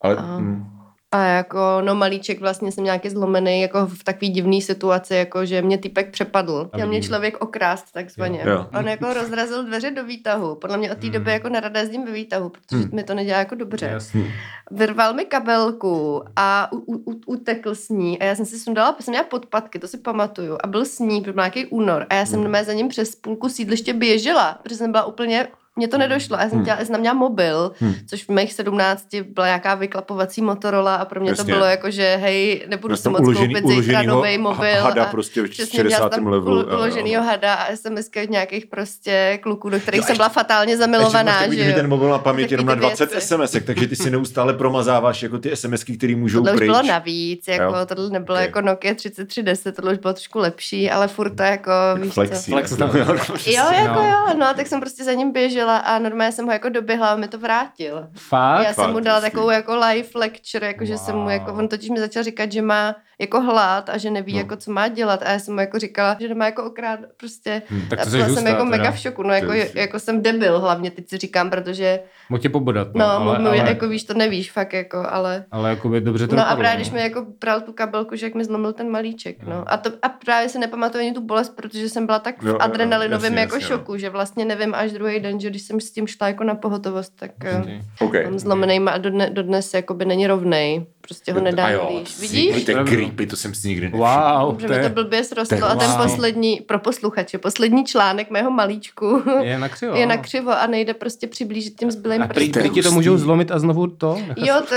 Ale, A- mm, A jako, no malíček vlastně jsem nějaký zlomený, jako v takový divný situaci, jako že mě typek přepadl. A Chtěl mě člověk okrást takzvaně. Jo. On jako rozrazil dveře do výtahu. Podle mě od té Hmm. doby jako nerada jezdím ve výtahu, protože Hmm. mi to nedělá jako dobře. Jasný. Vyrval mi kabelku a u, u, u, utekl s ní a já jsem si sundala, jsem měla podpatky, to si pamatuju, a byl s ní, byl nějaký únor a já jsem Hmm. hmm. za ním přes půlku sídliště běžela, protože jsem byla úplně mně to nedošlo. A já jsem, Hmm. chtěla, já jsem tam měla mobil, Hmm. což v mých sedmnácti byla nějaká vyklapovací Motorola a pro mě Jasně. to bylo jako, že hej, nebudu si moc uložený- koupit zítra nový mobil. hada a prostě v Přesně, měla 60. jsem tam levelu. ulo- uloženýho hada a SMSky od nějakých prostě kluků, do kterých Jo, jsem byla fatálně Ještě zamilovaná. takový, že jo. ten mobil na paměti jenom na ty 20 věci. SMS, takže ty si neustále promazáváš jako ty SMSky, které můžou Tohle už bylo navíc, jako Jo. tohle nebylo Ok. jako Nokia 3310, tohle už bylo trošku lepší, ale furt to jako, víš Flexi. co. Flex tam. (laughs) Jo, jako No. jo, no, tak jsem prostě za ním běžela a normálně jsem ho jako doběhla a mi to vrátil. Fakt? Já jsem mu Fakt, dala takovou jako live lecture, jako že jsem mu Wow. jako, on totiž mi začal říkat, že má jako hlad a že neví No. jako co má dělat a já jsem mu jako říkala, že nemá jako okrát prostě Hm, tak a to jsi jsem hustá, jako teda. mega v šoku, no jako, hustý. jako jsem debil hlavně, teď si říkám, protože Mohl tě pobodat, no, no, ale, ale, ale, jako víš, to nevíš fakt jako, ale ale jako by dobře to No a dopadlo, právě, když mi jako bral tu kabelku, že jak mi zlomil ten malíček, no. A, to, a právě si nepamatuju ani tu bolest, protože jsem byla tak Jo, jo, v jo, adrenalinovém jasně, jako jasně, no. šoku, že vlastně nevím až druhý den, že když jsem s tím šla jako na pohotovost, tak eh. Okay. mám zlomený a dodne, dodnes jakoby není rovnej. Prostě ho nedá A jo, Vidíš? To je creepy, to jsem si nikdy nevšiml. Wow, Že to mi to je, blbě to je srostlo a ten wow. poslední, pro posluchače, poslední článek mého malíčku je na křivo. je na křivo a nejde prostě přiblížit těm zbylým A prý, prý ti to můžou zlomit a znovu to? Jo, to,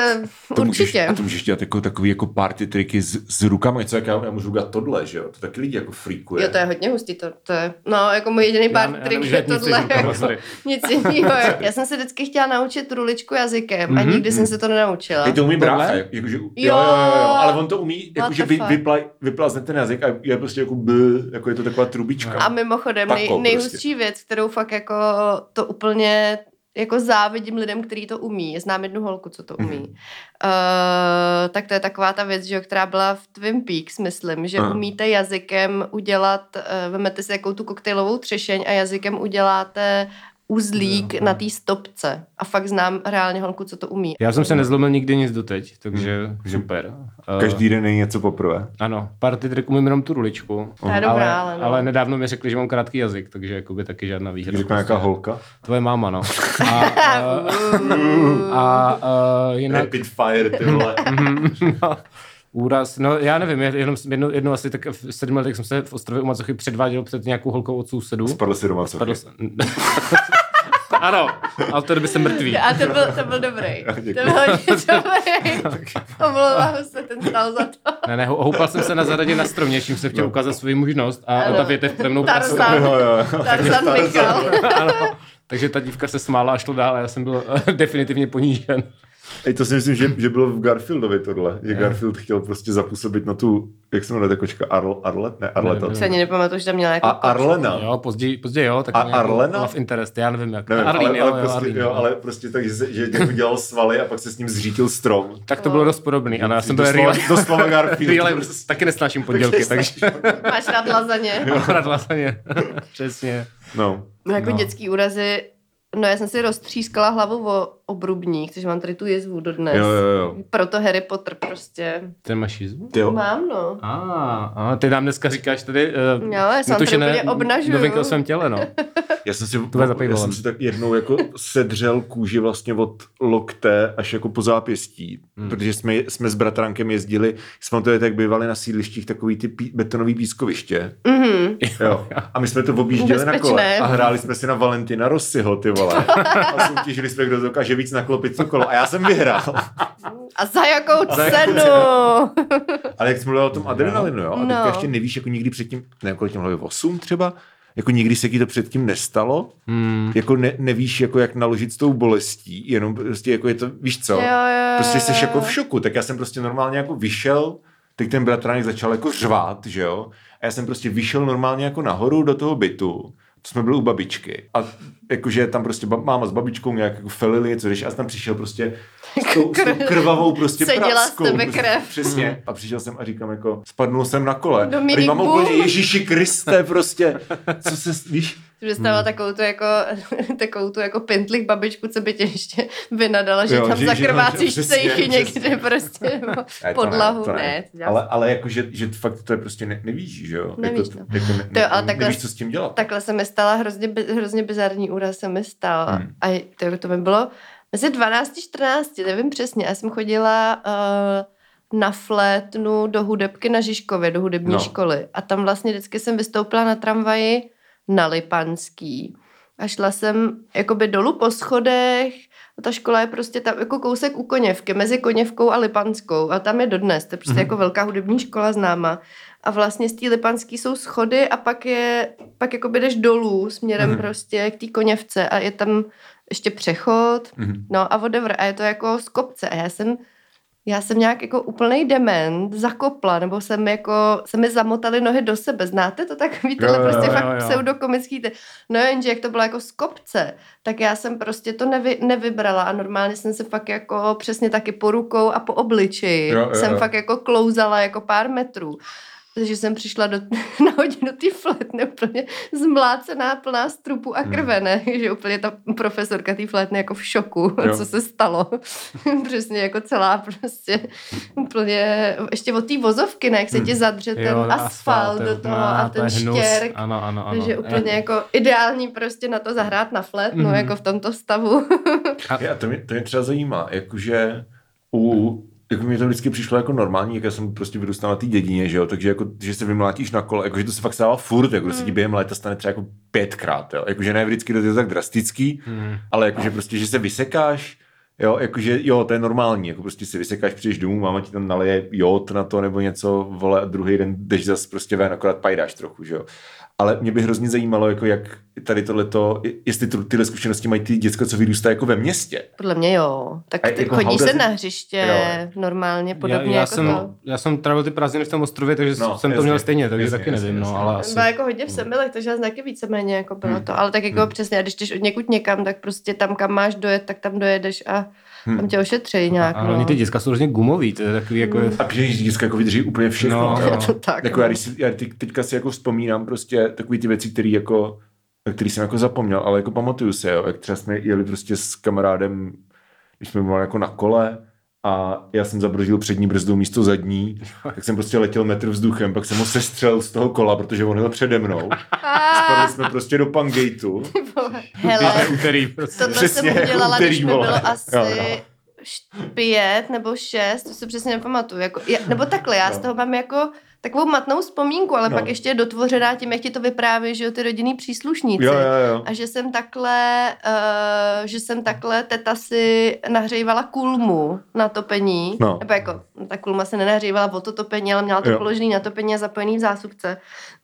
To můžeš, určitě. a to můžeš dělat jako takový jako party triky s, s rukama, něco jak já, já můžu udělat tohle, že jo? To taky lidi jako freakuje. Jo, to je hodně hustý, to, to je, no, jako můj jediný já trik je tohle, jako, sorry. (laughs) nic jiného. Já jsem se vždycky chtěla naučit ruličku jazykem a Mhm, nikdy jsem se to nenaučila. Teď to umí Tohle? brácha, jakože, jo, jo, jo, jo, ale on to umí, jakože vy, vypla, vyplazne ten jazyk a je prostě jako b, jako je to taková trubička. A mimochodem, Tako nej, prostě. nejhustší věc, kterou fakt jako to úplně jako závidím lidem, kteří to umí. Znám jednu holku, co to umí. Mhm. Uh, tak to je taková ta věc, že která byla v Twin Peaks, myslím, že Aha. umíte jazykem udělat, uh, vemete si takovou tu koktejlovou třešeň a jazykem uděláte uzlík Jo, na té stopce. A fakt znám reálně holku, co to umí. Já jsem se nezlomil nikdy nic doteď, takže (laughs) super. Eh, Každý den není něco poprvé. Ano, party trick umím jenom tu ruličku. Je dobrá, ale no. ale nedávno mi řekli, že mám krátký jazyk, takže jakoby taky žádná výhra. Řekne nějaká holka. Tvoje máma, no. A, (laughs) a, a, a jinak... Rapid fire, ty vole. Mhm, (laughs) no, úraz, no já nevím, jenom jednou, jednou asi tak v sedmi letech jsem se v Ostrově u Macochy předváděl před nějakou holkou od sousedů. Spadl si doma, co? Spadl (laughs) ano, ale od té doby jsem mrtvý. A to byl, to byl dobrý. Děkuji. To byl hodně dobrý. Omlouvám se, ten stál za to. Ne, ne, houpal jsem se na zahradě na stromě, čím jsem chtěl ukázat svoji mužnost a Ano. ta větev přede mnou. Tarzan. Jo, jo, jo. Tarzan Mikal. (laughs) takže ta dívka se smála a šlo dál a já jsem byl (laughs) definitivně ponížen. Ej, to si myslím, že, že bylo v Garfieldovi tohle. Že Garfield chtěl prostě zapůsobit na tu, jak se jmenuje ta kočka, Arl, Arlet? Ne, Arleta. Ne, Se ani nepamatuju, že tam měla jako A Arlena. Jo, později, později jo, tak A Arlena? Love interest, já nevím jak. Nevím, Arlene, ale, jo, ale, jo, prostě, Arlene, jo, jo. ale prostě tak, že, že jako dělal svaly a pak se s ním zřítil strom. Tak to bylo dost podobný. Ano, já jsem byl doslova, real, doslova (laughs) Garfield. real taky nesnáším pondělky, takže Máš rád lazaně. (laughs) mám rád lasaně. (laughs) Přesně. No. No jako No. dětský úrazy, no já jsem si roztřískala hlavu o obrubník, takže mám tady tu jezvu dodnes. Jo, jo, jo. Proto Harry Potter prostě. Ten máš jízvu? Ty jo. Mám, no. A, a ty nám dneska říkáš tady uh, Jo, já tady úplně obnažuju. novinky o svém těle, no. (laughs) Já jsem si, Tvoje já jsem si tak jednou jako sedřel kůži vlastně od lokte až jako po zápěstí, hmm. protože jsme, jsme s bratrankem jezdili, jsme to jak bývali na sídlištích takový ty pí, betonový pískoviště. Mhm. Jo. A my jsme to objížděli na kole Bezpečné. a hráli jsme si na Valentina Rossiho, ty vole. (laughs) A soutěžili jsme, kdo dokáže víc naklopit to kolo. A já jsem vyhrál. A za jakou Za jakou cenu? Ale jak jsme mluvili o tom adrenalinu, jo? A teďka No. ještě nevíš, jako nikdy předtím, nevím, kolik těm hlavě, 8 třeba, jako nikdy se ti to předtím nestalo, Hmm. jako ne, nevíš, jako jak naložit s tou bolestí, jenom prostě jako je to, víš co, Jo, jo, prostě jsi jako v šoku, tak já jsem prostě normálně jako vyšel, teď ten bratránek začal jako řvát, že jo, a já jsem prostě vyšel normálně jako nahoru do toho bytu, jsme byli u babičky a jakože tam prostě ba- máma s babičkou nějak jako felili něco, když a tam přišel prostě s tou, s tou krvavou prostě Seděla z prackou. tebe krev. (laughs) Přesně. A přišel jsem a říkám jako, spadnul jsem na kole. Dominik a mám úplně Ježíši Kriste prostě, co se, víš, Že představila hmm. takovou tu jako, (laughs) takovou tu jako pintlich babičku, co by tě ještě vynadala, že Jo, tam že- že- zakrvácíš že- přesně, cejchy někde prostě, (laughs) nebo Ne, to podlahu, to ne. to dělá ale, ale jako, že, že fakt to je prostě ne, nevíš, že jo? Nevíš, jako, no. jako ne, To jo, ale ne, takhle- nevíš, co s tím dělat. Takhle se mi stala hrozně, bi- hrozně bizarní úraz se mi stal. Hmm. A to, to mi bylo mezi 12 a 14, nevím přesně. Já jsem chodila uh, na flétnu do hudebky na Žižkově, do hudební no. školy. A tam vlastně vždycky jsem vystoupila na tramvaji na Lipanský. A šla jsem jakoby dolů po schodech. A ta škola je prostě tam jako kousek u Koněvky, mezi Koněvkou a Lipanskou. A tam je dodnes. To je prostě Mhm. jako velká hudební škola známa. A vlastně z té Lipanský jsou schody a pak je, pak jako jdeš dolů směrem Mhm. prostě k té Koněvce a je tam ještě přechod. Mhm. No a whatever. A je to jako z kopce. A já jsem, já jsem nějak jako úplnej dement zakopla, nebo jsem jako, se mi zamotaly nohy do sebe. Znáte to takový tyhle Jo, jo, prostě jo, fakt jo, jo. pseudokomický. Ty. No jenže jak to bylo jako z kopce, tak já jsem prostě to nevy, nevybrala a normálně jsem se fakt jako přesně taky po rukou a po obličeji Jo, jo, jsem jo. fakt jako klouzala jako pár metrů. Takže jsem přišla do, (laughs) na hodinu té flétny úplně zmlácená, plná strupu a Hmm. krve, ne? (laughs) Že úplně ta profesorka té flétny jako v šoku, (laughs) Jo. co se stalo. Přesně jako celá prostě úplně, ještě od té vozovky, ne? Jak se ti zadře ten Jo, asfalt jo, do toho má, a je ten štěrk. Ano, ano, ano. Takže úplně jako ideální prostě na to zahrát na flétnu, Mhm. jako v tomto stavu. Já, to, mě, to mě třeba zajímá, jakože u, jako mě to vždycky přišlo jako normální, jak já jsem prostě vyrůstal na té dědině, že jo, takže jako, že se vymlátíš na kole, jakože to se fakt stává furt, jako mm. se ti během léta stane třeba jako pětkrát, jo, jakože ne vždycky to je tak drastický, Hmm. ale jakože prostě, že se vysekáš, jo, jakože jo, to je normální, jako prostě si vysekáš, přijdeš domů, máma ti tam naleje jód na to nebo něco, vole, a druhý den jdeš zase prostě ven, akorát pajdáš trochu, že jo. Ale mě by hrozně zajímalo, jako jak tady tohleto, jestli tu, tyhle zkušenosti mají ty děcka, co vyrůstají jako ve městě. Podle mě jo. Tak ty, jako chodí se na hřiště Jo. normálně, podobně já, já, jako jsem, to. já jsem trávil ty prázdniny v tom ostrově, takže No, jsem jasně, to měl stejně, takže jasně, taky jasně, nevím, jasně. no, ale asi... Byla jako hodně v Semilech, takže taky víceméně jako bylo Hmm. to. Ale tak jako Hmm. přesně, a když jdeš od někud někam, tak prostě tam, kam máš dojet, tak tam dojedeš a Hmm. tam tě ošetří nějak. A no. oni ty děcka jsou hrozně gumový, to je takový jako... Hmm. A že děcka jako vydrží úplně všechno. No. Je to (laughs) tak. Jako no. já, když si, já teď, teďka si jako vzpomínám prostě takové ty věci, které jako, který jsem jako zapomněl, ale jako pamatuju se, jo, jak třeba jsme jeli prostě s kamarádem, když jsme byli jako na kole a já jsem zabrzdil přední brzdu místo zadní, (laughs) tak jsem prostě letěl metr vzduchem, pak jsem ho sestřel z toho kola, protože on jel přede mnou. Spadli jsme prostě do Pangejtu. (laughs) Hele, úterý prostě. tohle Přesně, jsem udělala, úterý, když mi bylo asi Jo, jo. pět nebo šest, to si přesně nepamatuju. Jako, já, nebo takhle, já z No. toho mám jako takovou matnou vzpomínku, ale No. pak ještě je dotvořená tím, jak ti to vypráví, že jo, ty rodinný příslušníci. Jo, jo, jo. A že jsem takhle, uh, že jsem takhle teta si nahřívala kulmu na topení. No. Nebo jako, ta kulma se nenahřívala o to topení, ale měla to Jo. položený na topení a zapojený v zásuvce.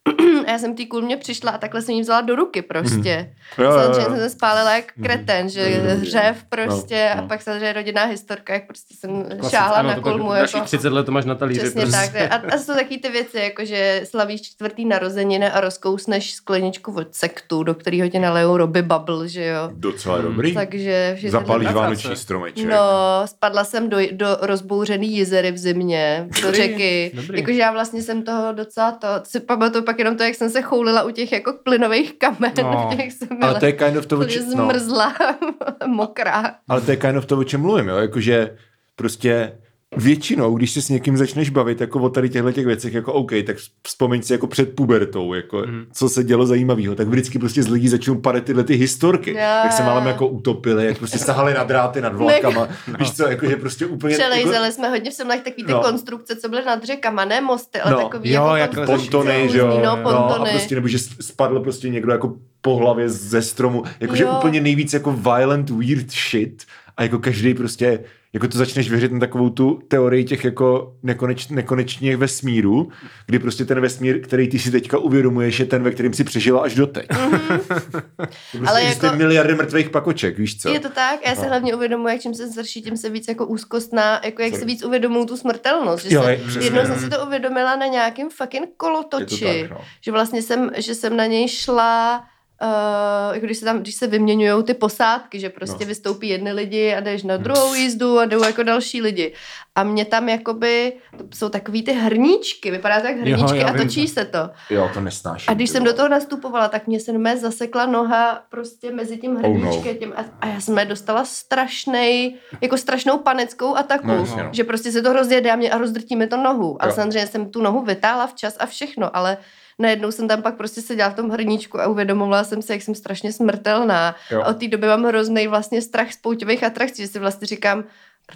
(clears throat) a já jsem té kulmě přišla a takhle jsem jí vzala do ruky prostě. Jo, jo, Samozřejmě jo. jsem se spálila jak Mhm. kreten, že Mhm. hřev prostě No, a no. pak samozřejmě rodinná historka, jak prostě jsem Klasicky, šáhla ano, na kulmu. Jako, 30 let to máš na talíři. Přesně prostě. tak. A, a jsou taky ty věci, jako že slavíš čtvrtý narozeniny a rozkousneš skleničku od sektu, do kterého ti nalejou Roby Bubble, že jo. Docela dobrý. Takže Zapálíš Vrací vánoční stromeček. No, spadla jsem do, do rozbouřený jizery v zimě, do řeky. Jakože já vlastně jsem toho docela to, si pamatuju pak jenom to, jak jsem se choulila u těch jako plynových kamen, No. (laughs) v těch jsem byla Ale to je kind of to, o úplně čem, no, zmrzla, (laughs) mokrá. ale to je kind of to, o čem mluvím, jo? Jakože prostě většinou, když se s někým začneš bavit jako o tady těchto těch věcech, jako OK, tak vzpomeň si jako před pubertou, jako Mhm. co se dělo zajímavého, tak vždycky prostě z lidí začnou padat tyhle ty historky, Jo, jak se málem jako utopili, jak prostě sahali na dráty nad vlakama, No. (laughs) víš co, jakože prostě úplně... Jako, Přelejzeli jsme hodně v semlech takový ty No. konstrukce, co byly nad řekama, ne mosty, ale No. takový Jo, jako jak konstrukce pontony, že jo, no, jo, No, a pontony. prostě, nebo že spadl prostě někdo jako po hlavě ze stromu, jakože úplně nejvíc jako violent, weird shit a jako každý prostě, jako to začneš věřit na takovou tu teorii těch jako nekoneč, nekonečných vesmíru, kdy prostě ten vesmír, který ty si teďka uvědomuješ, je ten, ve kterým si přežila až doteď. (laughs) prostě Ale jako- miliardy mrtvých pakoček, víš co? Je to tak, já se No. hlavně uvědomuji, jak čím se starší, tím se víc jako úzkostná, jako jak Sorry. se víc uvědomuju tu smrtelnost. Že Jo, přesně. jednou jsem si to uvědomila na nějakém fucking kolotoči, tak, no. že vlastně jsem, že jsem na něj šla Uh, jako když se tam, když se vyměňují ty posádky, že prostě No. vystoupí jedny lidi a jdeš na druhou jízdu a jdou jako další lidi. A mě tam jakoby, to jsou takový ty hrníčky, vypadá to jak hrníčky já a vím. točí se to. Jo, to nesnáším. A když jsem do toho nastupovala, tak mě se normálně zasekla noha prostě mezi tím Oh, hrníčkem tím a, a já jsem dostala strašnej, jako strašnou panickou ataku, No, no. že prostě se to rozjede a mě a rozdrtí mi to nohu. A Jo. samozřejmě jsem tu nohu vytáhla včas a všechno, ale najednou jsem tam pak prostě seděla v tom hrníčku a uvědomovala jsem si, jak jsem strašně smrtelná. Jo. A od té doby mám hrozný vlastně strach z pouťových atrakcí, že si vlastně říkám,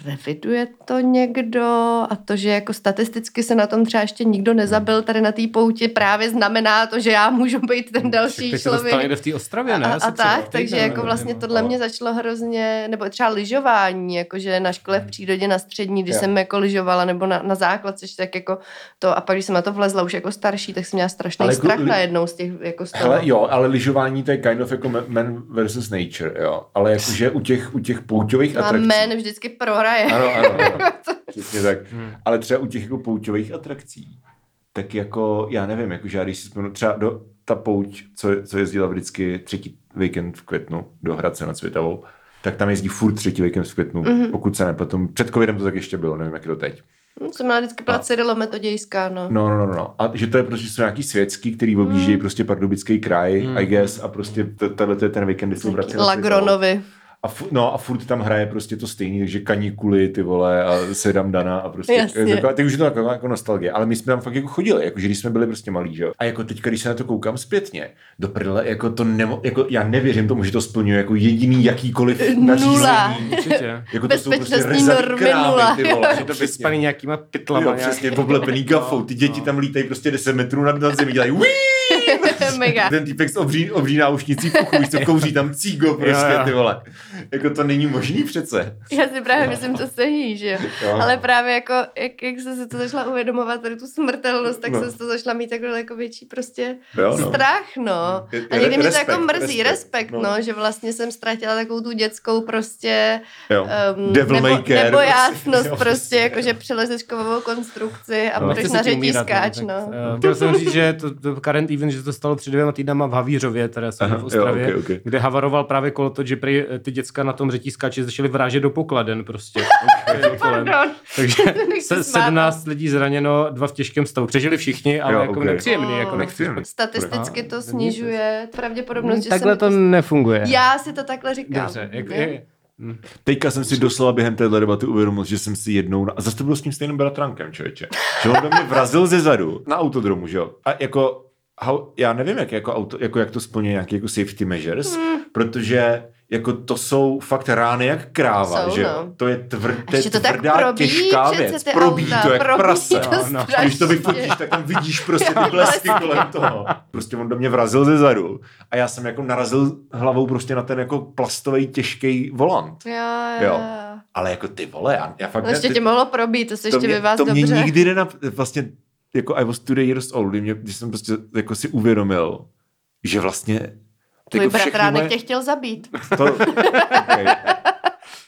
reviduje to někdo a to, že jako statisticky se na tom třeba ještě nikdo nezabil tady na té pouti, právě znamená to, že já můžu být ten další Teď se člověk. někde v té Ostravě, ne? A, a tak, takže nebo jako vlastně tohle no. mě začalo hrozně, nebo třeba lyžování, jakože na škole v přírodě na střední, když Jo. jsem jako lyžovala, nebo na, na základce, tak jako to, a pak když jsem na to vlezla už jako starší, tak jsem měla strašný Ale jako strach li- najednou z těch, jako z toho. Hele, jo, ale lyžování to je kind of jako ma- man versus nature, jo. Ale jakože u těch, u těch pouťových a atrakcí... man vždycky prohraje. Ano, ano, (laughs) ano. Přesně tak. Ale třeba u těch jako pouťových atrakcí, tak jako, já nevím, jakože já když si vzpomenu třeba do ta pouť, co, co jezdila vždycky třetí víkend v květnu do Hradce nad Světavou, tak tam jezdí furt třetí víkend v květnu, mm-hmm. pokud se nepletu. Před covidem to tak ještě bylo, nevím, jak je to teď. Jsem měla vždycky byla Cyrilo Metodějská, no. No, no, no, no. A že to je prostě jsou nějaký světský, který objíždějí prostě pardubický kraj, Mm. I guess, a prostě tohle to je ten víkend, kdy jsou vrací na Světovou. A, fu, no a furt tam hraje prostě to stejný, takže kanikuly, ty vole, a sedam dana a prostě, Jasně. taková, teď už je to taková jako nostalgie, ale my jsme tam fakt jako chodili, jako že když jsme byli prostě malí, že jo. A jako teďka, když se na to koukám zpětně, do prdele, jako to nemo, jako já nevěřím tomu, že to splňuje jako jediný jakýkoliv Nula. nařízení. Určitě. Jako to jsou prostě normy nula, ty vole, že to Vyspaný nějakýma pytlama. Jo, přesně, oblepený gafou. Ty děti tam lítají prostě 10 metrů nad, nad zemi, dělají "Wii!" Mega. Ten týpek s obří, obří náušnicí v uchu, víš co, kouří tam cígo prostě, Jo, jo. ty vole. Jako to není možný přece. Já si právě myslím, to sehý, že jo. Jo. Ale právě jako, jak, jak jsem se to začala uvědomovat, tady tu smrtelnost, tak No. jsem se to začala mít takhle jako větší prostě Jo, no. strach, no. Je- A někdy mě to respekt, jako mrzí, respekt, respekt, no. no. že vlastně jsem ztratila takovou tu dětskou prostě Jo. um, Devil nebo, may care. nebojácnost Jo, prostě, přesně. jakože přelezeš kovovou konstrukci a No. budeš na umírat, řetízkáč, tak, no. eh, Chtěl jsem říct, že to, to current event, že to stalo před dvěma týdnama v Havířově, teda jsem Aha, v jo, Ostravě, ok, ok. kde havaroval právě kolo to, že prý eh, ty děcka na tom řetízkáči začaly vrážet do pokladen prostě. (laughs) Pardon. Takže (laughs) se, smát. 17 lidí zraněno, dva v těžkém stavu. Přežili všichni, ale Jo, jako ok. nepříjemný. Jako Mm. nechci Statisticky Aha, to snižuje pravděpodobnost, že Takhle se to nefunguje. Já si to takhle říkám. Dobře, jak, je, Teďka jsem si doslova během téhle debaty uvědomil, že jsem si jednou, a zase to bylo s tím stejným bratrankem, člověče, že on do mě vrazil ze zadu na autodromu, že jo. A jako, how, já nevím, jak, jako auto, jako jak to splňuje nějaké jako safety measures, Hmm. protože jako to jsou fakt rány jak kráva, Jsou, že no. To je, tvr, to A je ještě to tak tvrdá, probíjí těžká přece věc. Probí auta, to jak probíjí prase. to no. Když to vyfotíš, tak tam vidíš prostě (laughs) blesky vlastně. kolem toho. Prostě on do mě vrazil ze zadu a já jsem jako narazil hlavou prostě na ten jako plastový těžký volant. Jo, Jo. jo. Ale jako ty vole, já, já fakt... No ještě ty, tě mohlo probít, to se to ještě mě, by vás to mě dobře. nikdy nenap... Vlastně jako I was two years old, kdy, mě, když jsem prostě jako si uvědomil, že vlastně Tvůj jako bratránek moje- tě chtěl zabít. to, okay.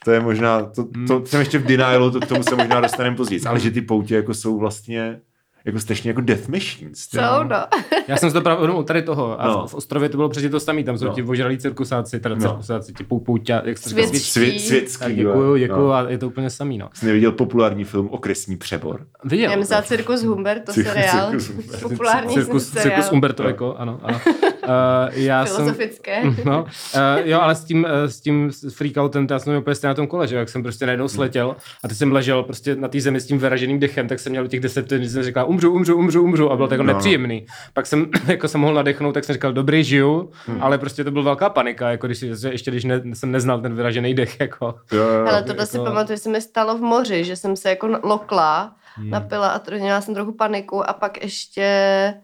to je možná, to, to jsem ještě v denialu, to, k tomu se možná dostaneme později, ale že ty poutě jako jsou vlastně jako strašně jako death machines. ty. Jsou, no. (laughs) Já jsem si to právě uvědomil u tady toho. A No. no. v Ostrově to bylo přesně to samé. Tam jsou No. no. ti ožralí cirkusáci, teda No. cirkusáci, ti pou, pouťa, jak se Svět- říká, Svět, světský. Děkuju, děkuju No. a je to úplně samý, no. Jsi neviděl populární film Okresní přebor? Viděl. Já myslela Cirkus Humber, to Cirkus- seriál. Cirkus. Populární cirkus, seriál. cirkus Umberto Eco, ano. ano. (laughs) Uh, já jsem, Filozofické. (laughs) No, uh, jo, ale s tím, uh, s tím freakoutem, to já jsem měl úplně stejně na tom kole, že jo, jak jsem prostě najednou sletěl a teď jsem ležel prostě na té zemi s tím vyraženým dechem, tak jsem měl těch deset vteřin, kdy jsem říkal, umřu, umřu, umřu, umřu a bylo to jako No, no. nepříjemný. Pak jsem (clears throat) jako jsem mohl nadechnout, tak jsem říkal, dobrý, žiju, ale prostě to byla velká panika, jako když si, ještě když ne, jsem neznal ten vyražený dech, jako. Jo, jo. Ale tohle si jako- pamatuju, že se mi stalo v moři, že jsem se jako lokla, Hmm. napila a měla jsem trochu paniku a pak ještě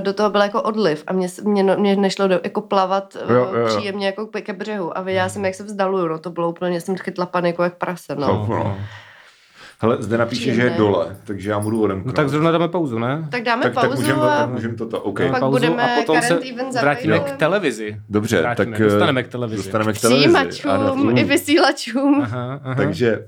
do toho byl jako odliv a mě, mě, no- mě nešlo do, jako plavat eh, Jo, jo, jo. příjemně jako ke břehu a viděla jsem, jak se vzdaluju, no to bylo úplně, jsem chytla paniku jak prase, no. No, no. Hele, zde napíše, že je Příjemné. dole, takže já můžu odemknout. No tak zrovna dáme pauzu, ne? Tak dáme tak, tak pauzu můžeme a tak můžem toto, OK. Dáme Pak pauzu budeme a potom se vrátíme k televizi. Dobře, Vrátíme, tak dostaneme eh, k televizi. Dostaneme k televizi. přijímačům Ano, i vysílačům. Aha, aha. Takže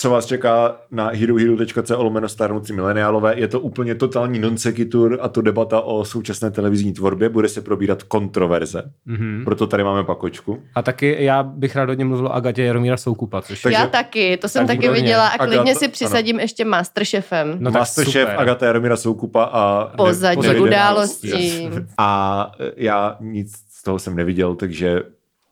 co vás čeká na herohero.co lomeno starnoucí mileniálové. Je to úplně totální non sequitur a to debata o současné televizní tvorbě. Bude se probírat kontroverze. Mm-hmm. Proto tady máme pakočku. A taky já bych rád hodně mluvil o Agatě Jaromíra Soukupa, což Takže- Já taky, to jsem tak taky výborně. viděla a Agata- klidně si ano. přisadím ještě Masterchefem. No Masterchef super. Agata Jaromíra Soukupa a... Pozadí událostí. (laughs) Yes. A já nic z toho jsem neviděl, takže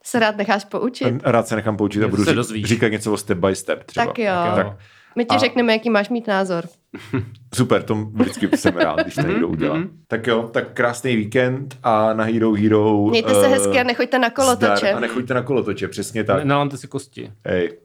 Se rád necháš poučit? rád se nechám poučit a budu se ří, dozvíš. říkat něco o step by step třeba. Tak jo. Tak Tak, My ti A- řekneme, jaký máš mít názor. (laughs) super, to vždycky jsem rád, když to někdo udělá. Tak jo, tak krásný víkend a na Hero Hero... Mějte se eh, hezky a nechoďte na kolotoče. zdar A nechoďte na kolotoče, přesně tak. Nalamte si kosti. Hej.